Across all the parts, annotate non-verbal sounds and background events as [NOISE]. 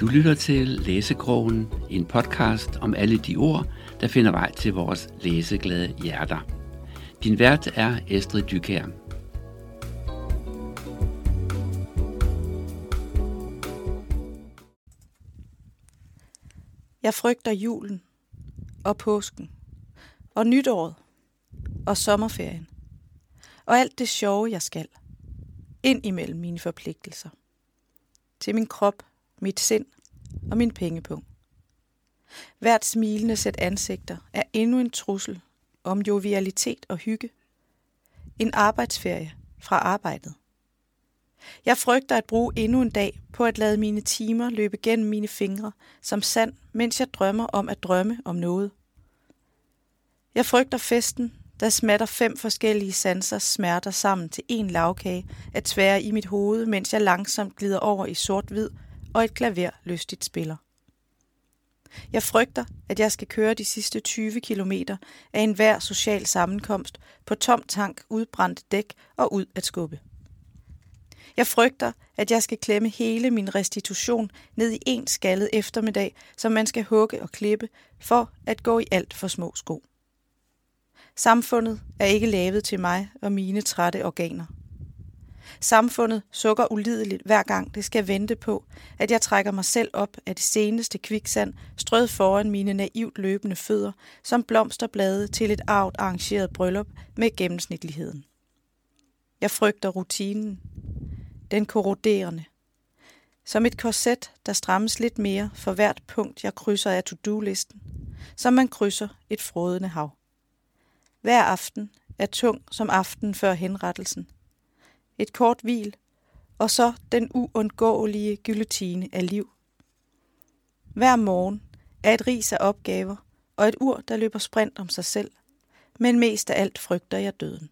Du lytter til Læsekrogen, en podcast om alle de ord, der finder vej til vores læseglade hjerter. Din vært er Estrid Dykær. Jeg frygter julen og påsken og nytåret og sommerferien og alt det sjove, jeg skal ind imellem mine forpligtelser. Til min krop, mit sind og min pengepunkt. Hvert smilende sæt ansigter er endnu en trussel om jovialitet og hygge. En arbejdsferie fra arbejdet. Jeg frygter at bruge endnu en dag på at lade mine timer løbe gennem mine fingre som sand, mens jeg drømmer om at drømme om noget. Jeg frygter festen, der smatter fem forskellige sansers smerter sammen til en lavkage at tvære i mit hoved, mens jeg langsomt glider over i sort-hvid og et klaver lystigt spiller. Jeg frygter, at jeg skal køre de sidste 20 kilometer af enhver social sammenkomst på tom tank, udbrændt dæk og ud at skubbe. Jeg frygter, at jeg skal klemme hele min restitution ned i en skaldet eftermiddag, som man skal hugge og klippe for at gå i alt for små sko. Samfundet er ikke lavet til mig og mine trætte organer. Samfundet sukker ulideligt hver gang det skal vente på, at jeg trækker mig selv op af det seneste kviksand, strød foran mine naivt løbende fødder, som blomsterblade til et art arrangeret bryllup med gennemsnitligheden. Jeg frygter rutinen. Den korroderende. Som et korset, der strammes lidt mere for hvert punkt, jeg krydser af to-do-listen, som man krydser et frodende hav. Hver aften er tung som aften før henrettelsen. Et kort hvil, og så den uundgåelige guillotine af liv. Hver morgen er et ris af opgaver og et ur, der løber sprint om sig selv, men mest af alt frygter jeg døden.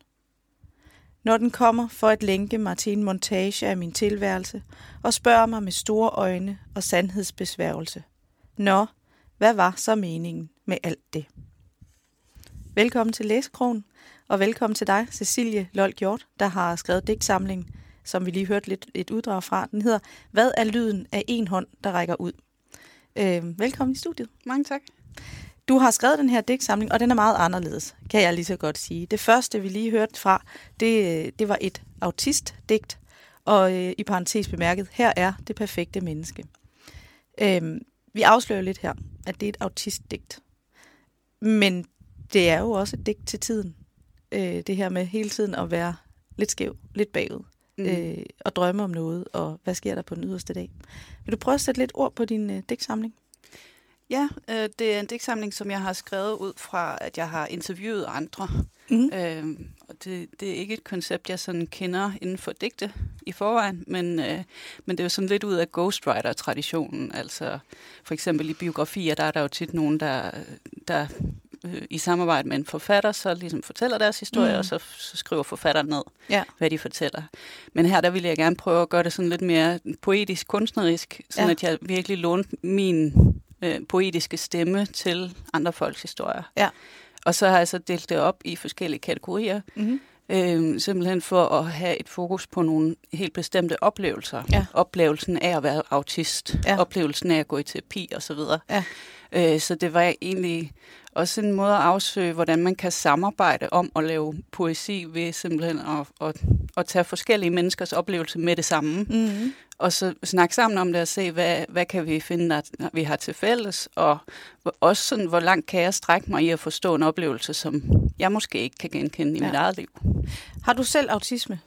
Når den kommer for at lænke mig til en montage af min tilværelse og spørger mig med store øjne og sandhedsbesværgelse. Nå, hvad var så meningen med alt det? Velkommen til Læsekrogen, og velkommen til dig, Cecilie Lold Hjort, der har skrevet digtsamling, som vi lige hørte lidt et uddrag fra. Den hedder Hvad er lyden af en hånd, der rækker ud? Øh, velkommen i studiet. Mange tak. Du har skrevet den her digtsamling, og den er meget anderledes, kan jeg lige så godt sige. Det første, vi lige hørte fra, det, det var et autistdigt, og øh, i parentes bemærket, her er det perfekte menneske. Øh, vi afslører lidt her, at det er et autistdigt. Men det er jo også et digt til tiden. Øh, det her med hele tiden at være lidt skæv, lidt bagud. Mm. Øh, og drømme om noget, og hvad sker der på den yderste dag. Vil du prøve at sætte lidt ord på din øh, digtsamling? Ja, øh, det er en digtsamling, som jeg har skrevet ud fra, at jeg har interviewet andre. Mm. Øh, og det, det er ikke et koncept, jeg sådan kender inden for digte i forvejen, men, øh, men det er jo sådan lidt ud af ghostwriter-traditionen. Altså for eksempel i biografier, der er der jo tit nogen, der, der øh, i samarbejde med en forfatter, så ligesom fortæller deres historie, mm. og så, så skriver forfatteren ned, ja. hvad de fortæller. Men her, der vil jeg gerne prøve at gøre det sådan lidt mere poetisk, kunstnerisk, sådan ja. at jeg virkelig lånte min øh, poetiske stemme til andre folks historier. Ja. Og så har jeg så delt det op i forskellige kategorier, mm-hmm. øh, simpelthen for at have et fokus på nogle helt bestemte oplevelser. Ja. Oplevelsen af at være autist, ja. oplevelsen af at gå i terapi osv. Ja. Øh, så det var egentlig også en måde at afsøge, hvordan man kan samarbejde om at lave poesi ved simpelthen at, at, at tage forskellige menneskers oplevelse med det samme. Mm-hmm. Og så snakke sammen om det og se, hvad, hvad kan vi finde, at vi har til fælles. Og også sådan, hvor langt kan jeg strække mig i at forstå en oplevelse, som jeg måske ikke kan genkende i ja. mit eget liv. Har du selv autisme?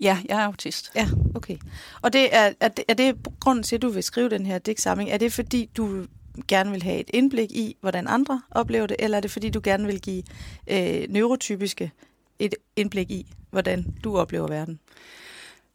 Ja, jeg er autist. Ja, okay. Og det er, er, det, er det grunden til, at du vil skrive den her digtsamling? Er det fordi, du gerne vil have et indblik i, hvordan andre oplever det, eller er det fordi, du gerne vil give øh, neurotypiske et indblik i, hvordan du oplever verden?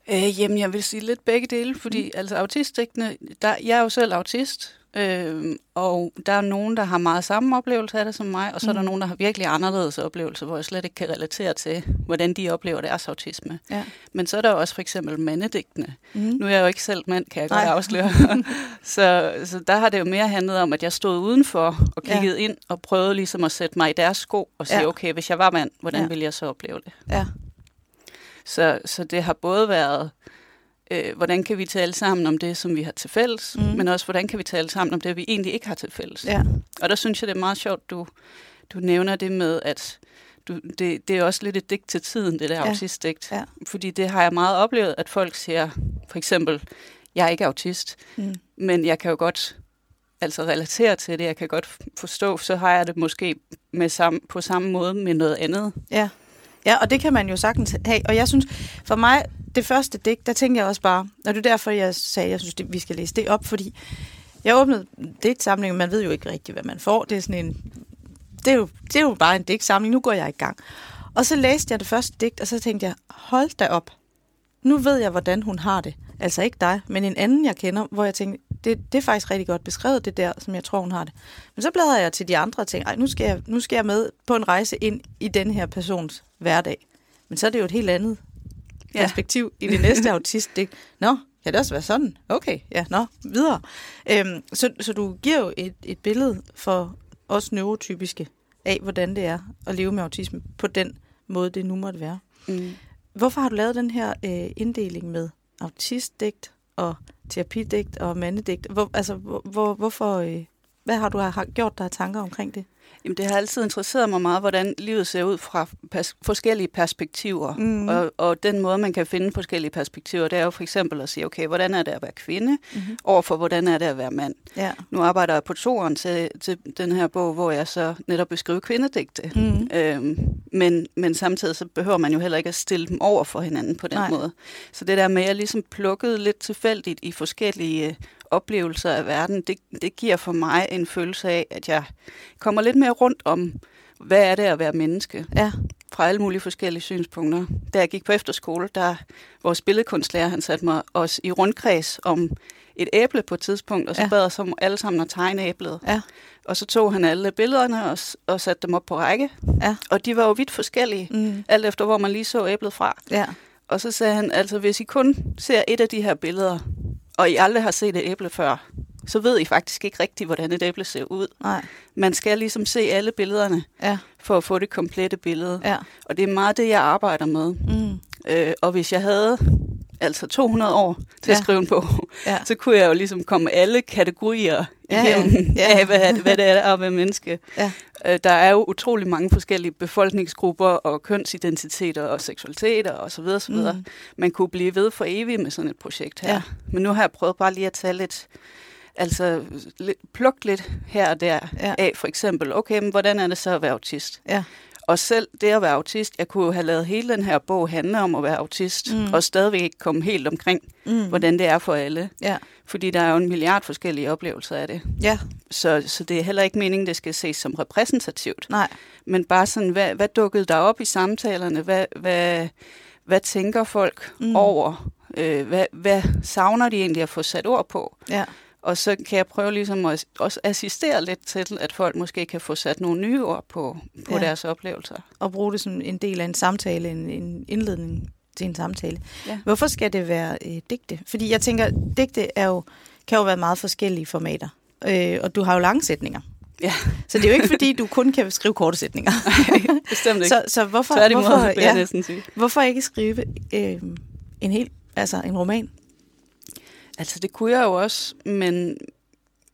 Øh, jamen, jeg vil sige lidt begge dele, fordi mm. altså autistdækkende, der, jeg er jo selv autist, øh, og der er nogen, der har meget samme oplevelse af det som mig, og så mm. er der mm. nogen, der har virkelig anderledes oplevelser, hvor jeg slet ikke kan relatere til, hvordan de oplever deres autisme. Ja. Men så er der også for eksempel mandedigtene. Mm. Nu er jeg jo ikke selv mand, kan jeg godt afsløre. [LAUGHS] så, så der har det jo mere handlet om, at jeg stod udenfor og kiggede ja. ind og prøvede ligesom at sætte mig i deres sko og sige, ja. okay, hvis jeg var mand, hvordan ja. ville jeg så opleve det? Ja. Så, så det har både været øh, hvordan kan vi tale sammen om det, som vi har til fælles, mm. men også hvordan kan vi tale sammen om det, vi egentlig ikke har til fælles. Ja. Og der synes jeg, det er meget sjovt, du, du nævner det med, at du, det, det er også lidt et digt til tiden, det der ja. autistdigt. Ja. Fordi det har jeg meget oplevet, at folk siger, for eksempel, jeg er ikke autist, mm. men jeg kan jo godt altså relatere til det, jeg kan godt forstå, så har jeg det måske med samme, på samme måde med noget andet. Ja. ja, og det kan man jo sagtens have. Og jeg synes, for mig, det første digt, der tænkte jeg også bare, og det er derfor, jeg sagde, at jeg synes, at vi skal læse det op, fordi jeg åbnede digtsamlingen, man ved jo ikke rigtigt, hvad man får. Det er sådan en, det er jo, det er jo bare en digtsamling, nu går jeg i gang. Og så læste jeg det første digt, og så tænkte jeg, hold da op, nu ved jeg, hvordan hun har det. Altså ikke dig, men en anden, jeg kender, hvor jeg tænkte, det, det er faktisk rigtig godt beskrevet, det der, som jeg tror, hun har det. Men så bladrer jeg til de andre og tænker, Ej, nu skal, jeg, nu skal jeg med på en rejse ind i den her persons hverdag. Men så er det jo et helt andet ja. perspektiv i det næste [LAUGHS] autistdigt. Nå, kan det også være sådan? Okay, ja, nå, videre. Øhm, så, så du giver jo et, et billede for os neurotypiske af, hvordan det er at leve med autisme på den måde, det nu måtte være. Mm. Hvorfor har du lavet den her øh, inddeling med autistdigt og terapidigt og mandedigt? Hvor, altså, hvor, hvor, hvorfor, øh, hvad har du har gjort dig tanker omkring det? Jamen, det har altid interesseret mig meget, hvordan livet ser ud fra pers- forskellige perspektiver. Mm. Og, og den måde, man kan finde forskellige perspektiver, det er jo for eksempel at sige, okay, hvordan er det at være kvinde, mm-hmm. overfor hvordan er det at være mand. Ja. Nu arbejder jeg på toren til, til den her bog, hvor jeg så netop beskriver kvindedigte. Mm. Øhm, men, men samtidig så behøver man jo heller ikke at stille dem over for hinanden på den Nej. måde. Så det der med, at jeg ligesom plukkede lidt tilfældigt i forskellige oplevelser af verden, det, det giver for mig en følelse af, at jeg kommer lidt mere rundt om, hvad er det at være menneske? Ja. Fra alle mulige forskellige synspunkter. Da jeg gik på efterskole, der vores billedkunstlærer, han satte mig også i rundkreds om et æble på et tidspunkt, og så ja. bad os om alle sammen at tegne æblet. Ja. Og så tog han alle billederne og, og satte dem op på række. Ja. Og de var jo vidt forskellige, mm. alt efter hvor man lige så æblet fra. Ja. Og så sagde han, altså hvis I kun ser et af de her billeder, og I aldrig har set et æble før, så ved I faktisk ikke rigtigt, hvordan et æble ser ud. Nej. Man skal ligesom se alle billederne, ja. for at få det komplette billede. Ja. Og det er meget det, jeg arbejder med. Mm. Øh, og hvis jeg havde altså 200 år til ja. at skrive en bog, ja. så kunne jeg jo ligesom komme alle kategorier ja, igennem ja. af, hvad, hvad det er at være menneske. Ja. Øh, der er jo utrolig mange forskellige befolkningsgrupper og kønsidentiteter og seksualiteter osv. Og så videre, så videre. Mm. Man kunne blive ved for evigt med sådan et projekt her. Ja. Men nu har jeg prøvet bare lige at tage lidt, altså plukke lidt her og der ja. af, for eksempel, okay, men hvordan er det så at være autist? Ja. Og selv det at være autist, jeg kunne have lavet hele den her bog handle om at være autist, mm. og stadigvæk ikke komme helt omkring, mm. hvordan det er for alle. Ja. Fordi der er jo en milliard forskellige oplevelser af det. Ja. Så, så det er heller ikke meningen, det skal ses som repræsentativt. Nej. Men bare sådan, hvad, hvad dukkede der op i samtalerne? Hvad, hvad, hvad tænker folk mm. over? Øh, hvad, hvad savner de egentlig at få sat ord på? Ja. Og så kan jeg prøve ligesom at også assistere lidt til, at folk måske kan få sat nogle nye ord på, på ja. deres oplevelser. Og bruge det som en del af en samtale, en, en indledning til en samtale. Ja. Hvorfor skal det være øh, digte? Fordi jeg tænker, digte er jo, kan jo være meget forskellige formater. Øh, og du har jo lange sætninger. Ja. Så det er jo ikke, fordi du kun kan skrive korte sætninger. [LAUGHS] Nej, bestemt ikke. Så, så hvorfor, så hvorfor, ja, hvorfor ikke skrive øh, en hel, altså en roman? Altså, det kunne jeg jo også, men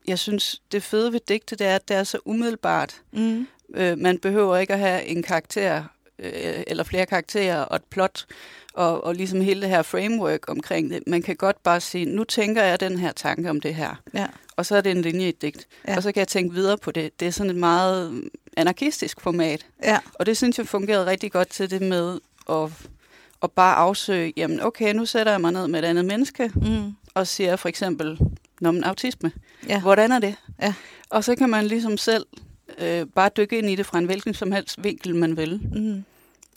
jeg synes, det fede ved digte, det er, at det er så umiddelbart. Mm. Øh, man behøver ikke at have en karakter, øh, eller flere karakterer og et plot, og, og ligesom hele det her framework omkring det. Man kan godt bare sige, nu tænker jeg den her tanke om det her. Ja. Og så er det en linje i et digt. Ja. Og så kan jeg tænke videre på det. Det er sådan et meget anarkistisk format. Ja. Og det synes jeg fungerede rigtig godt til det med at, at bare afsøge, jamen okay, nu sætter jeg mig ned med et andet menneske, mm og siger for eksempel, når man autisme, ja. hvordan er det? Ja. Og så kan man ligesom selv øh, bare dykke ind i det fra en hvilken som helst vinkel, man vil. Mm.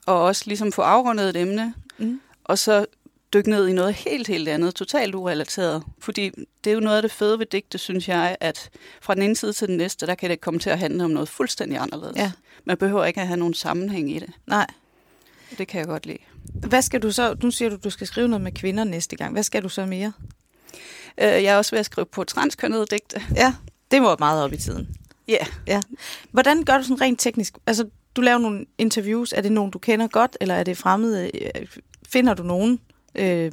Og også ligesom få afrundet et emne, mm. og så dykke ned i noget helt, helt andet, totalt urelateret. Fordi det er jo noget af det fede ved digte, synes jeg, at fra den ene side til den næste, der kan det komme til at handle om noget fuldstændig anderledes. Ja. Man behøver ikke at have nogen sammenhæng i det. Nej. Det kan jeg godt lide. Hvad skal du så, nu siger du, du skal skrive noget med kvinder næste gang. Hvad skal du så mere? Øh, jeg er også ved at skrive på transkønnede digte. Ja, det var meget op i tiden. Ja. Yeah. ja. Hvordan gør du sådan rent teknisk? Altså, du laver nogle interviews. Er det nogen, du kender godt, eller er det fremmede? Finder du nogen, øh,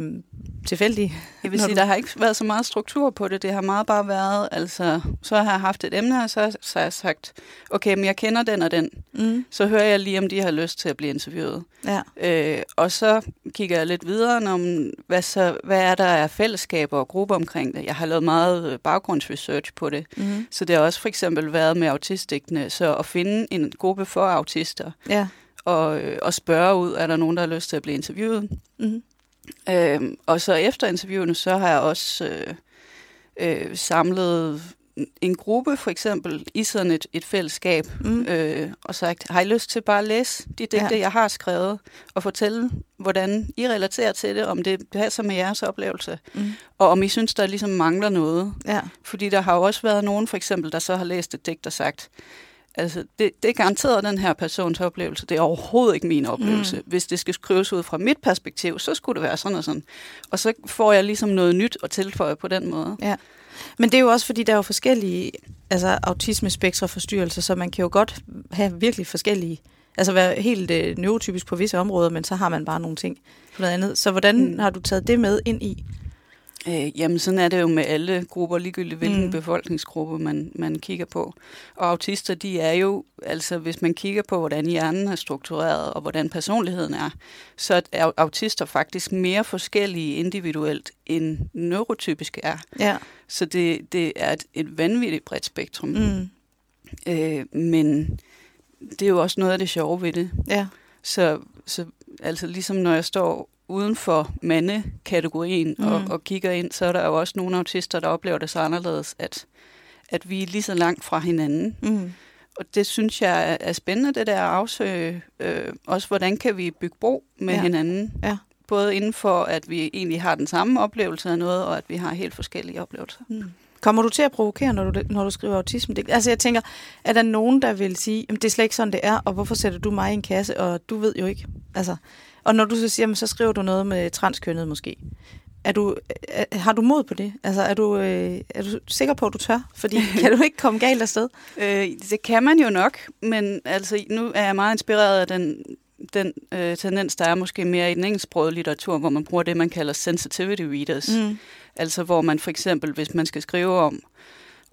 tilfældige. Jeg vil sige, du... der har ikke været så meget struktur på det. Det har meget bare været, altså, så har jeg haft et emne, og så, så har jeg sagt, okay, men jeg kender den og den. Mm. Så hører jeg lige, om de har lyst til at blive interviewet. Ja. Øh, og så kigger jeg lidt videre om, hvad, så, hvad er der af fællesskaber og grupper omkring det. Jeg har lavet meget øh, baggrundsresearch på det. Mm. Så det har også for eksempel været med autistikne, så at finde en gruppe for autister. Ja og, øh, og spørge ud, er der nogen, der har lyst til at blive interviewet. Mm. Øhm, og så efter interviewene, så har jeg også øh, øh, samlet en gruppe for eksempel i sådan et, et fællesskab mm. øh, og sagt, har I lyst til bare at læse de digte, ja. jeg har skrevet, og fortælle, hvordan I relaterer til det, om det passer med jeres oplevelse, mm. og om I synes, der ligesom mangler noget. Ja. Fordi der har jo også været nogen for eksempel, der så har læst et digt og sagt, Altså, det, det er garanteret den her persons oplevelse. Det er overhovedet ikke min oplevelse. Mm. Hvis det skal skrives ud fra mit perspektiv, så skulle det være sådan og sådan. Og så får jeg ligesom noget nyt at tilføje på den måde. Ja. Men det er jo også, fordi der er jo forskellige altså, autismespektraforstyrrelser, så man kan jo godt have virkelig forskellige altså være helt øh, neurotypisk på visse områder, men så har man bare nogle ting på noget andet. Så hvordan mm. har du taget det med ind i? Øh, jamen, sådan er det jo med alle grupper, ligegyldigt hvilken mm. befolkningsgruppe man, man kigger på. Og autister, de er jo, altså hvis man kigger på, hvordan hjernen er struktureret, og hvordan personligheden er, så er autister faktisk mere forskellige individuelt, end neurotypiske er. Ja. Så det, det er et, et vanvittigt bredt spektrum. Mm. Øh, men det er jo også noget af det sjove ved det. Ja. Så, så altså ligesom når jeg står uden for mandekategorien mm. og, og kigger ind, så er der jo også nogle autister, der oplever det så anderledes, at, at vi er lige så langt fra hinanden. Mm. Og det synes jeg er spændende, det der at afsøge øh, også, hvordan kan vi bygge bro med ja. hinanden. Ja. Både inden for, at vi egentlig har den samme oplevelse af noget, og at vi har helt forskellige oplevelser. Mm. Kommer du til at provokere, når du, når du skriver autisme? Det, altså jeg tænker, er der nogen, der vil sige, at det er slet ikke sådan, det er, og hvorfor sætter du mig i en kasse, og du ved jo ikke. Altså, og når du så siger, så skriver du noget med transkønnet måske. Er du, er, har du mod på det? Altså, er du, øh, er du sikker på, at du tør? Fordi [LAUGHS] kan du ikke komme galt afsted? Øh, det kan man jo nok, men altså, nu er jeg meget inspireret af den, den øh, tendens, der er måske mere i den engelsksprogede litteratur, hvor man bruger det, man kalder sensitivity readers. Mm. Altså, hvor man for eksempel, hvis man skal skrive om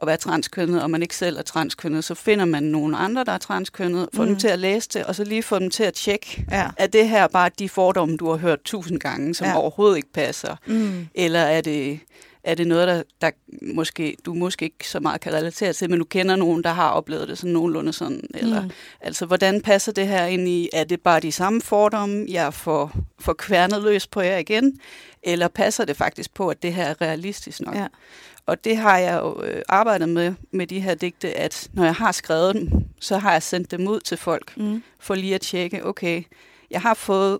at være transkønnet, og man ikke selv er transkønnet, så finder man nogle andre, der er transkønnet, får mm. dem til at læse det, og så lige få dem til at tjekke, ja. er det her bare de fordomme, du har hørt tusind gange, som ja. overhovedet ikke passer? Mm. Eller er det, er det noget, der, der måske, du måske ikke så meget kan relatere til, men du kender nogen, der har oplevet det sådan nogenlunde sådan? Eller, mm. Altså, hvordan passer det her ind i, er det bare de samme fordomme, jeg får, får kværnet løs på jer igen? Eller passer det faktisk på, at det her er realistisk nok? Ja. Og det har jeg jo øh, arbejdet med, med de her digte, at når jeg har skrevet dem, så har jeg sendt dem ud til folk, mm. for lige at tjekke, okay, jeg har fået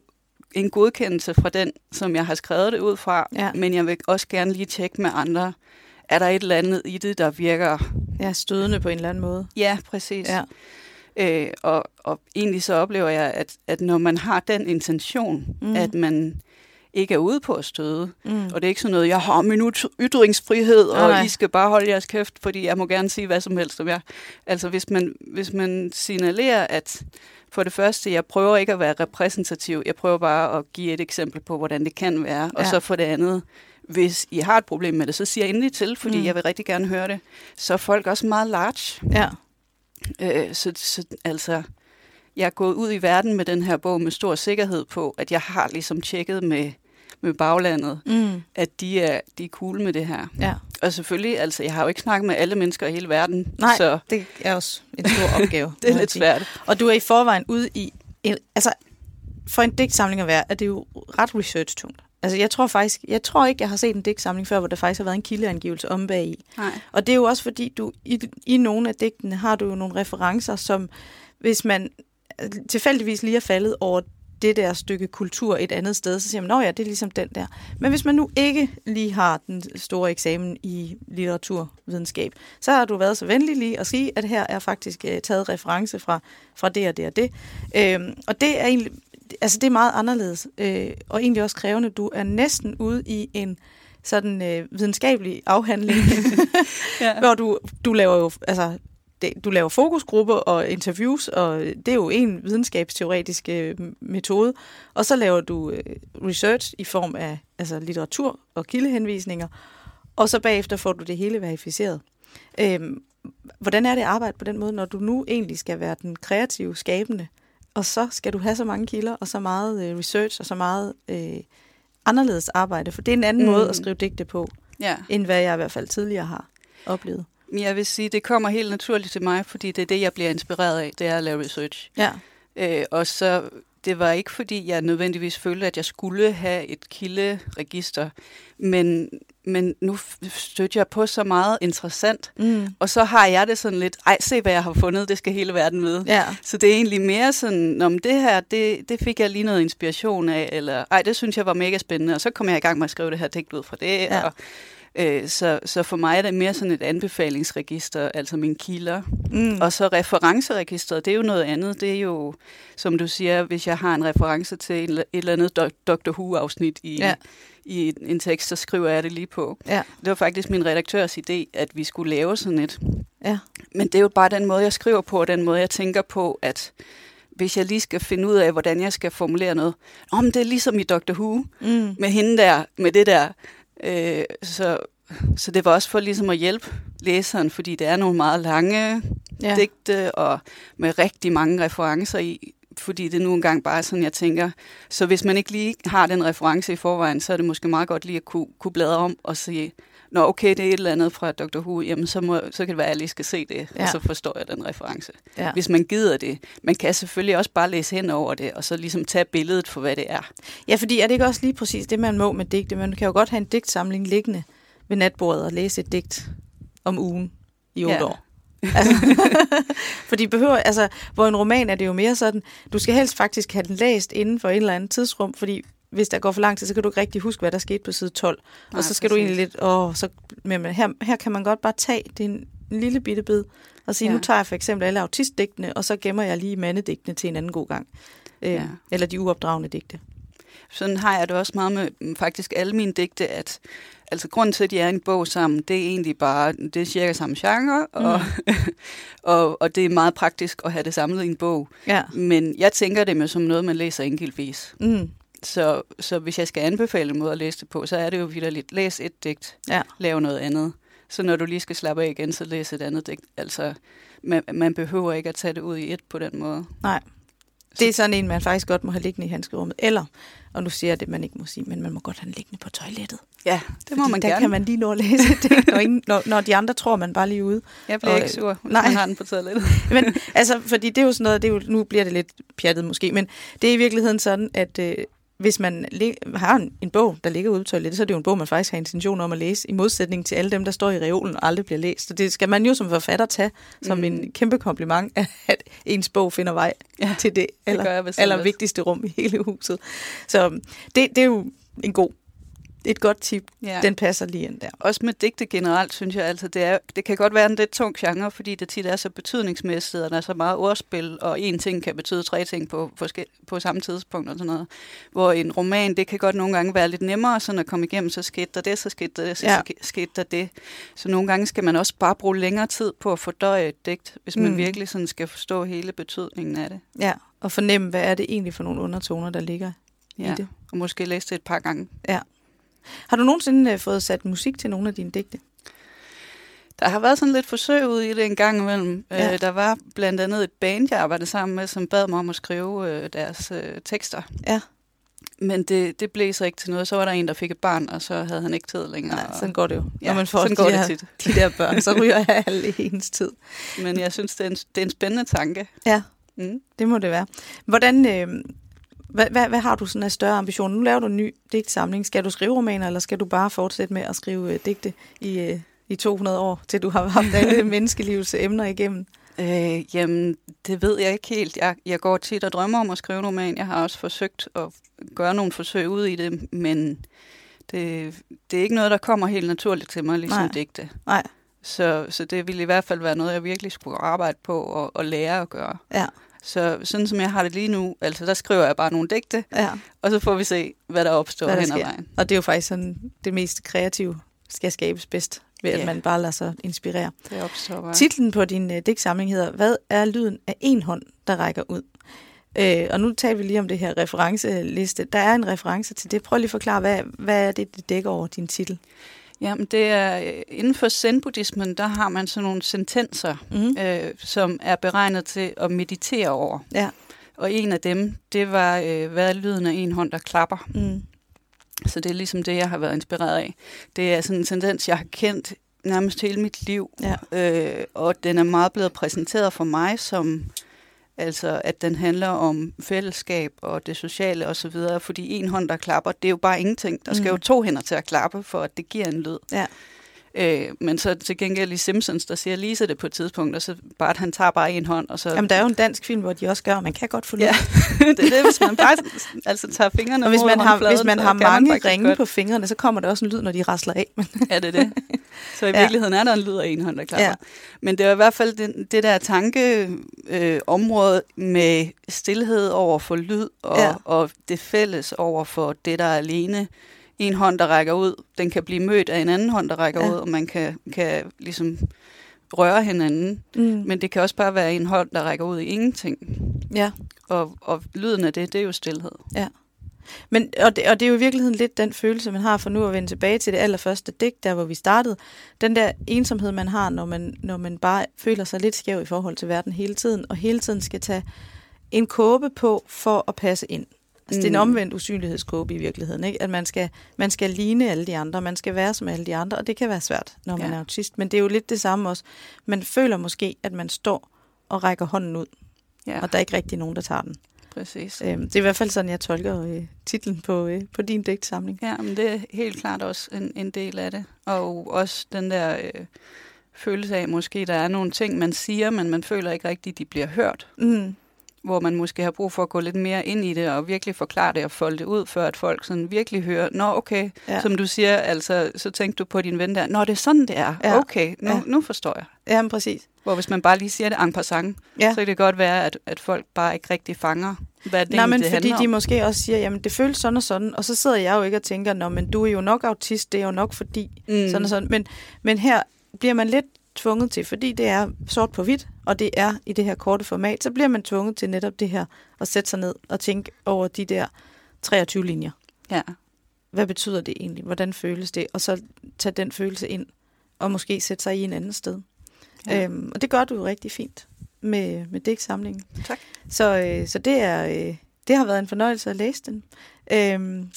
en godkendelse fra den, som jeg har skrevet det ud fra, ja. men jeg vil også gerne lige tjekke med andre, er der et eller andet i det, der virker... Ja, stødende på en eller anden måde. Ja, præcis. Ja. Øh, og, og egentlig så oplever jeg, at, at når man har den intention, mm. at man ikke er ude på at støde. Mm. Og det er ikke sådan noget, jeg har min ytringsfrihed, og Nej. I skal bare holde jeres kæft, fordi jeg må gerne sige hvad som helst om jer. Altså hvis man, hvis man signalerer, at for det første, jeg prøver ikke at være repræsentativ, jeg prøver bare at give et eksempel på, hvordan det kan være. Ja. Og så for det andet, hvis I har et problem med det, så siger endelig til, fordi mm. jeg vil rigtig gerne høre det. Så er folk også meget large. Ja. Øh, så, så altså, jeg er gået ud i verden med den her bog med stor sikkerhed på, at jeg har ligesom tjekket med med baglandet, mm. at de er, de er cool med det her. Ja. Og selvfølgelig, altså, jeg har jo ikke snakket med alle mennesker i hele verden. Nej, så det er også en stor opgave. [LAUGHS] det er lidt svært. Og du er i forvejen ude i, en, altså, for en digtsamling at være, er det jo ret research-tungt. Altså, jeg tror faktisk, jeg tror ikke, jeg har set en digtsamling før, hvor der faktisk har været en kildeangivelse om bag i. Nej. Og det er jo også fordi, du i, i nogle af digtene har du jo nogle referencer, som hvis man tilfældigvis lige er faldet over det der stykke kultur et andet sted, så siger man, at ja, det er ligesom den der. Men hvis man nu ikke lige har den store eksamen i litteraturvidenskab, så har du været så venlig lige at sige, at her er faktisk uh, taget reference fra, fra det og det og det. Øhm, og det er egentlig, altså det er meget anderledes, øh, og egentlig også krævende. Du er næsten ude i en sådan øh, videnskabelig afhandling, [LAUGHS] ja. [LAUGHS] hvor du, du laver jo, altså det, du laver fokusgrupper og interviews, og det er jo en videnskabsteoretisk øh, metode. Og så laver du øh, research i form af altså litteratur og kildehenvisninger, og så bagefter får du det hele verificeret. Øhm, hvordan er det at arbejde på den måde, når du nu egentlig skal være den kreative, skabende, og så skal du have så mange kilder, og så meget øh, research, og så meget øh, anderledes arbejde? For det er en anden mm. måde at skrive digte på, Ja. end hvad jeg i hvert fald tidligere har oplevet. Jeg vil sige, det kommer helt naturligt til mig, fordi det er det, jeg bliver inspireret af, det er at lave research. Ja. Øh, og så, det var ikke fordi, jeg nødvendigvis følte, at jeg skulle have et kilderegister, men, men nu stødte jeg på så meget interessant, Mm. og så har jeg det sådan lidt, ej, se hvad jeg har fundet, det skal hele verden med. Ja. Så det er egentlig mere sådan, om det her, det, det fik jeg lige noget inspiration af, eller ej, det synes jeg var mega spændende, og så kom jeg i gang med at skrive det her digt ud fra det. Ja. Og, øh, så, så for mig er det mere sådan et anbefalingsregister, altså mine kilder. Mm. Og så referenceregistret, det er jo noget andet. Det er jo, som du siger, hvis jeg har en reference til et, eller andet Do- Dr. Who-afsnit i, Ja. i en- en tekst, så skriver jeg det lige på. Ja. Det var faktisk min redaktørs idé, at vi skulle lave sådan et. Ja. Men det er jo bare den måde, jeg skriver på, og den måde, jeg tænker på, at hvis jeg lige skal finde ud af, hvordan jeg skal formulere noget. Om det er ligesom i Dr. Who, Mm. med hende der, med det der. Øh, så, så det var også for ligesom at hjælpe læseren, fordi det er nogle meget lange Ja. digte, og med rigtig mange referencer i, fordi det nu engang bare er sådan, jeg tænker. Så hvis man ikke lige har den reference i forvejen, så er det måske meget godt lige at kunne, kunne bladre om og sige, Nå, okay, det er et eller andet fra Dr. Who, jamen så, må, så kan det være, at jeg lige skal se det, Ja. og så forstår jeg den reference. Ja. Hvis man gider det. Man kan selvfølgelig også bare læse hen over det, og så ligesom tage billedet for, hvad det er. Ja, fordi er det ikke også lige præcis det, man må med digte? Man kan jo godt have en digtsamling liggende ved natbordet og læse et digt om ugen i otte Ja. år. Altså, [LAUGHS] fordi behøver, altså, hvor en roman er det jo mere sådan, du skal helst faktisk have den læst inden for et eller andet tidsrum, fordi hvis der går for lang tid, så kan du ikke rigtig huske, hvad der skete på side 12. Nej, og så skal præcis. du egentlig lidt, åh, så, men her, her kan man godt bare tage en lille bitte bid, og sige, ja. Nu tager jeg for eksempel alle autistdigtene, og så gemmer jeg lige mandedigtene til en anden god gang. Øh, Ja. Eller de uopdragende digte. Sådan har jeg det også meget med mm, faktisk alle mine digte, at altså grunden til, at de er en bog sammen, det er egentlig bare, det er cirka samme genre, og, [LAUGHS] og, og det er meget praktisk at have det samlet i en bog. Ja. Men jeg tænker det med som noget, man læser enkeltvis. Mm. Så, så hvis jeg skal anbefale en måde at læse det på, så er det jo vidderligt. Læs et digt, Ja. lav noget andet. Så når du lige skal slappe af igen, så læs et andet digt. Altså, man, man behøver ikke at tage det ud i et på den måde. Nej. Det er sådan en, man faktisk godt må have liggende i handskerummet. Eller, og nu siger jeg det, man ikke må sige, men man må godt have den liggende på toilettet. Ja, det må Fordi man der gerne. kan man lige nå at læse det, når, ingen, når, når de andre tror, man bare lige ude. Jeg bliver Og- ikke sur, hvis nej. man har den på toilettet. [LAUGHS] Men altså, fordi det er jo sådan noget, det er jo, nu bliver det lidt pjattet måske, men det er i virkeligheden sådan, at øh, hvis man har en, en bog, der ligger ude på toilettet, så er det jo en bog, man faktisk har intention om at læse, i modsætning til alle dem, der står i reolen og aldrig bliver læst. Så det skal man jo som forfatter tage som Mm. en kæmpe kompliment, at ens bog finder vej Ja, til det, gør aller, jeg bestemt aller også. vigtigste rum i hele huset. Så det, det er jo en god, et godt tip. Ja. Den passer lige ind der. Også med digte generelt, synes jeg, altså, det, er, det kan godt være en lidt tung genre, fordi det tit er så betydningsmæssigt, og der er så meget ordspil, og en ting kan betyde tre ting på, forske- på samme tidspunkt og sådan noget. Hvor en roman, det kan godt nogle gange være lidt nemmere sådan at komme igennem, så skete der det, så skete der det, så Ja. ja. skete der det. Så nogle gange skal man også bare bruge længere tid på at fordøje et digt, hvis man Mm. virkelig sådan skal forstå hele betydningen af det. Ja, og fornemme, hvad er det egentlig for nogle undertoner, der ligger i Ja. det. Og måske læse det et par gange. Har du nogensinde øh, fået sat musik til nogle af dine digte? Der har været sådan lidt forsøg ud i det en gang imellem. Ja. Ja. Øh, der var blandt andet et band, jeg arbejdede sammen med, som bad mig om at skrive øh, deres øh, tekster. Ja. Men det, det blev så ikke til noget. Så var der en, der fik et barn, og så havde han ikke tid længere. Nej, sådan går det jo. Ja, Når man får sådan de, går det der, tit. de der børn, så ryger jeg [LAUGHS] alle ens tid. Men jeg synes, det er en, det er en spændende tanke. Ja, Mm. det må det være. Hvordan, øh, hvad, hvad, hvad har du sådan af større ambitioner? Nu laver du en ny digtsamling. Skal du skrive romaner, eller skal du bare fortsætte med at skrive øh, digte i, øh, i 200 år, til du har haft alle [LAUGHS] menneskelivets emner igennem? Øh, jamen, det ved jeg ikke helt. Jeg, jeg går tit og drømmer om at skrive en roman. Jeg har også forsøgt at gøre nogle forsøg ud i det, men det, det er ikke noget, der kommer helt naturligt til mig, ligesom Nej. digte. Nej, Så, så det ville i hvert fald være noget, jeg virkelig skulle arbejde på og, og lære at gøre. ja, Så sådan som jeg har det lige nu, altså der skriver jeg bare nogle digte, ja. og så får vi se, hvad der opstår Hvad der hen ad vejen. Og det er jo faktisk sådan, det mest kreative skal skabes bedst, ved Ja. at man bare lader sig inspirere. Det opstår bare. Titlen på din øh, digtsamling hedder, Hvad er lyden af en hånd, der rækker ud? Øh, og nu taler vi lige om det her referenceliste. Der er en reference til det. Prøv lige at forklare, hvad, hvad er det, det dækker over din titel? Jamen, det er øh, inden for zen-buddhismen, der har man sådan nogle sentenser, Mm. øh, som er beregnet til at meditere over. Ja. Og en af dem, det var, øh, hvad er lyden af en hånd, der klapper? Mm. Så det er ligesom det, jeg har været inspireret af. Det er sådan en tendens, jeg har kendt nærmest hele mit liv. Ja. Øh, og den er meget blevet præsenteret for mig som, altså at den handler om fællesskab og det sociale osv., fordi en hånd, der klapper, det er jo bare ingenting. Der skal Mm. jo to hænder til at klappe, for at det giver en lyd. Ja. Øh, men så til gengæld i Simpsons, der siger Lisa det på et tidspunkt, og så bare, at han tager bare en hånd, og så... Jamen, der er jo en dansk film, hvor de også gør, og man kan godt få. Ja, [LAUGHS] det er det, hvis man bare altså, tager fingrene Og hvis man har, hvis man har man mange faktisk ringe godt. på fingrene, så kommer der også en lyd, når de rasler af. Ja, det er det. [LAUGHS] Så i Ja. virkeligheden er der en lyd af en hånd, der klapper. Ja. Men det er i hvert fald det, det der tankeområde øh, med stillhed over for lyd, og, ja. og det fælles over for det, der er alene. En hånd, der rækker ud, den kan blive mødt af en anden hånd, der rækker Ja. ja. ud, og man kan, kan ligesom røre hinanden. mm. Men det kan også bare være en hånd, der rækker ud i ingenting. ja. Og, og lyden af det, det er jo stillhed. Men, og, det, og det er jo i virkeligheden lidt den følelse, man har for nu at vende tilbage til det allerførste digt, der hvor vi startede. Den der ensomhed, man har, når man, når man bare føler sig lidt skæv i forhold til verden hele tiden, og hele tiden skal tage en kåbe på for at passe ind. Altså, det er en Mm. omvendt usynlighedskåbe i virkeligheden, ikke? At man skal, man skal ligne alle de andre, man skal være som alle de andre, og det kan være svært, når man Ja. er autist. Men det er jo lidt det samme også. Man føler måske, at man står og rækker hånden ud, Ja, og der er ikke rigtig nogen, der tager den. præcis. Øhm, det er i hvert fald sådan, jeg tolker øh, titlen på, øh, på din digtsamling. Ja, men det er helt klart også en, en del af det. Og også den der øh, følelse af, måske der er nogle ting, man siger, men man føler ikke rigtigt, de bliver hørt. Mm. Hvor man måske har brug for at gå lidt mere ind i det, og virkelig forklare det og folde det ud, før at folk sådan virkelig hører, nå okay, Ja. som du siger, altså, så tænkte du på din ven der, nå det er sådan, det er, Ja. okay, nu, Ja. nu forstår jeg. Ja, men præcis. Hvor hvis man bare lige siger det en passant, Ja. så kan det godt være, at, at folk bare ikke rigtig fanger, hvad det Nej, men egentlig fordi de om. måske også siger, jamen det føles sådan og sådan, og så sidder jeg jo ikke og tænker, nå, men du er jo nok autist, det er jo nok fordi, mm. sådan og sådan. Men, men her bliver man lidt tvunget til, fordi det er sort på hvidt, og det er i det her korte format, så bliver man tvunget til netop det her, at sætte sig ned og tænke over de der 23 linjer. Ja. Hvad betyder det egentlig? Hvordan føles det? Og så tage den følelse ind, og måske sætte sig i en anden sted. Ja. Øhm, og det gør du jo rigtig fint med, med digtsamlingen. Tak. Så, øh, så det, er, øh, det har været en fornøjelse at læse den. Øhm,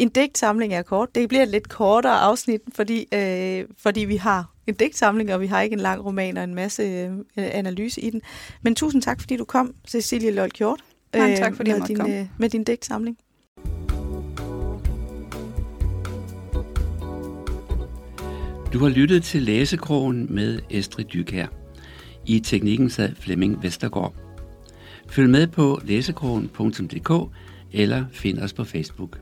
en digtsamling er kort. Det bliver et lidt kortere afsnit, fordi, øh, fordi vi har en digtsamling, og vi har ikke en lang roman og en masse øh, analyse i den. Men tusind tak, fordi du kom, Cecilie Lold Hjort, Mange tak, fordi jeg med, din, komme. øh, med din digtsamling. Du har lyttet til Læsekrogen med Estrid Dykær. I teknikken sad Flemming Vestergaard. Følg med på læsekrogen.dk eller find os på Facebook.